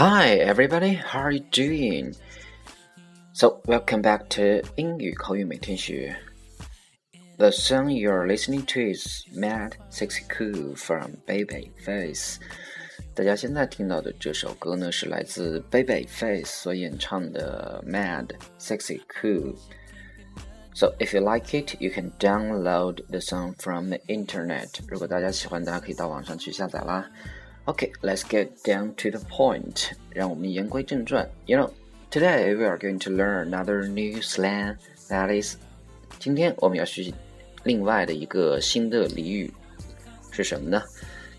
Hi, everybody. How are you doing? So, welcome back to 英语口语每天学. The song you're listening to is Mad Sexy Cool from Baby Face. 大家现在听到的这首歌呢，是来自 Babyface Sexy Cool. So if you like it, you can download the song from the internet. 如果大家喜欢，大家可以到网上去下载啦。Okay, let's get down to the point. 让我们言归正传。You know, today we are going to learn another new slang. That is，今天我们要学习另外的一个新的俚语是什么呢？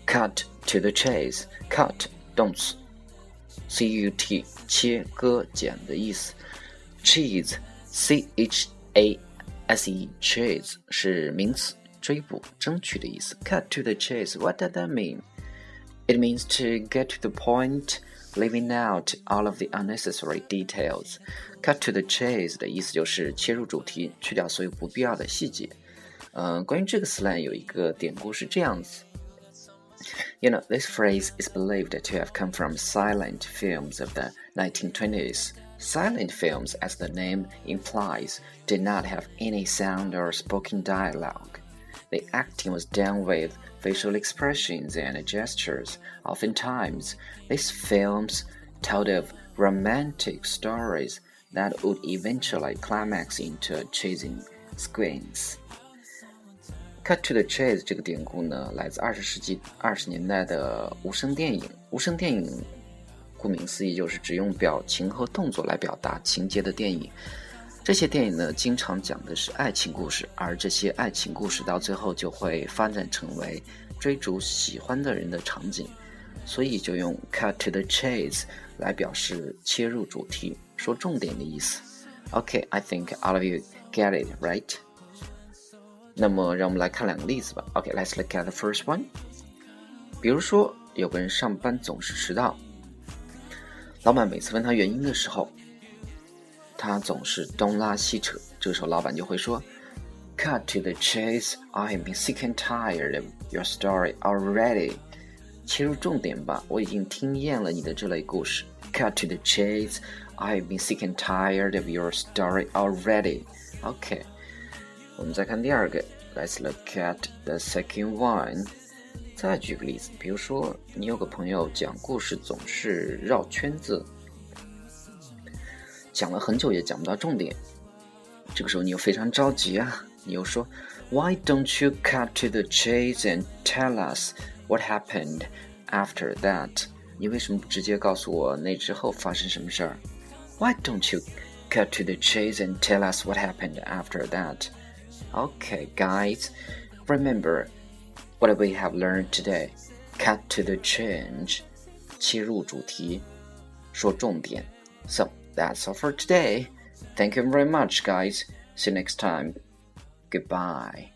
Cut to the chase. Cut 动词，c u t 切割剪的意思。Cheese c h a s e chase 是名词，追捕、争取的意思。Cut to the chase. What does that mean? It means to get to the point, leaving out all of the unnecessary details. Cut to the chase 的意思就是切入主题，去掉所有不必要的细节。嗯、呃，关于这个 slang 有一个典故是这样子。You know, this phrase is believed to have come from silent films of the 1920s. Silent films, as the name implies, did not have any sound or spoken dialogue. The acting was done with facial expressions and gestures. Oftentimes, these films told of romantic stories that would eventually climax into chasing scenes. Cut to the chase 这个典故呢，来自二十世纪二十年代的无声电影。无声电影，顾名思义就是只用表情和动作来表达情节的电影。 这些电影呢，经常讲的是爱情故事，而这些爱情故事到最后就会发展成为追逐喜欢的人的场景，所以就用 cut to the chase 来表示切入主题、说重点的意思。OK，I、think all of you get it right。那么，让我们来看两个例子吧。OK，let's、look at the first one。比如说，有个人上班总是迟到，老板每次问他原因的时候，他总是东拉西扯。这时候，老板就会说：“Cut to the chase. I have been sick and tired of your story already.” 切入重点吧，我已经听厌了你的这类故事。Cut to the chase. I have been sick and tired of your story already. OK，我们再看第二个。Let's look at the second one. 再举个例子，比如说你有个朋友讲故事总是绕圈子，讲了很久也讲不到重点。这个时候你又非常着急啊，你又说，Why don't you cut to the chase and tell us what happened after that？你为什么不直接告诉我那之后发生什么事儿？Why don't you cut to the chase and tell us what happened after that? Okay, guys, remember what we have learned today. Cut to the change. 切入主题，说重点。So that's all for today. Thank you very much, guys. See you next time. Goodbye.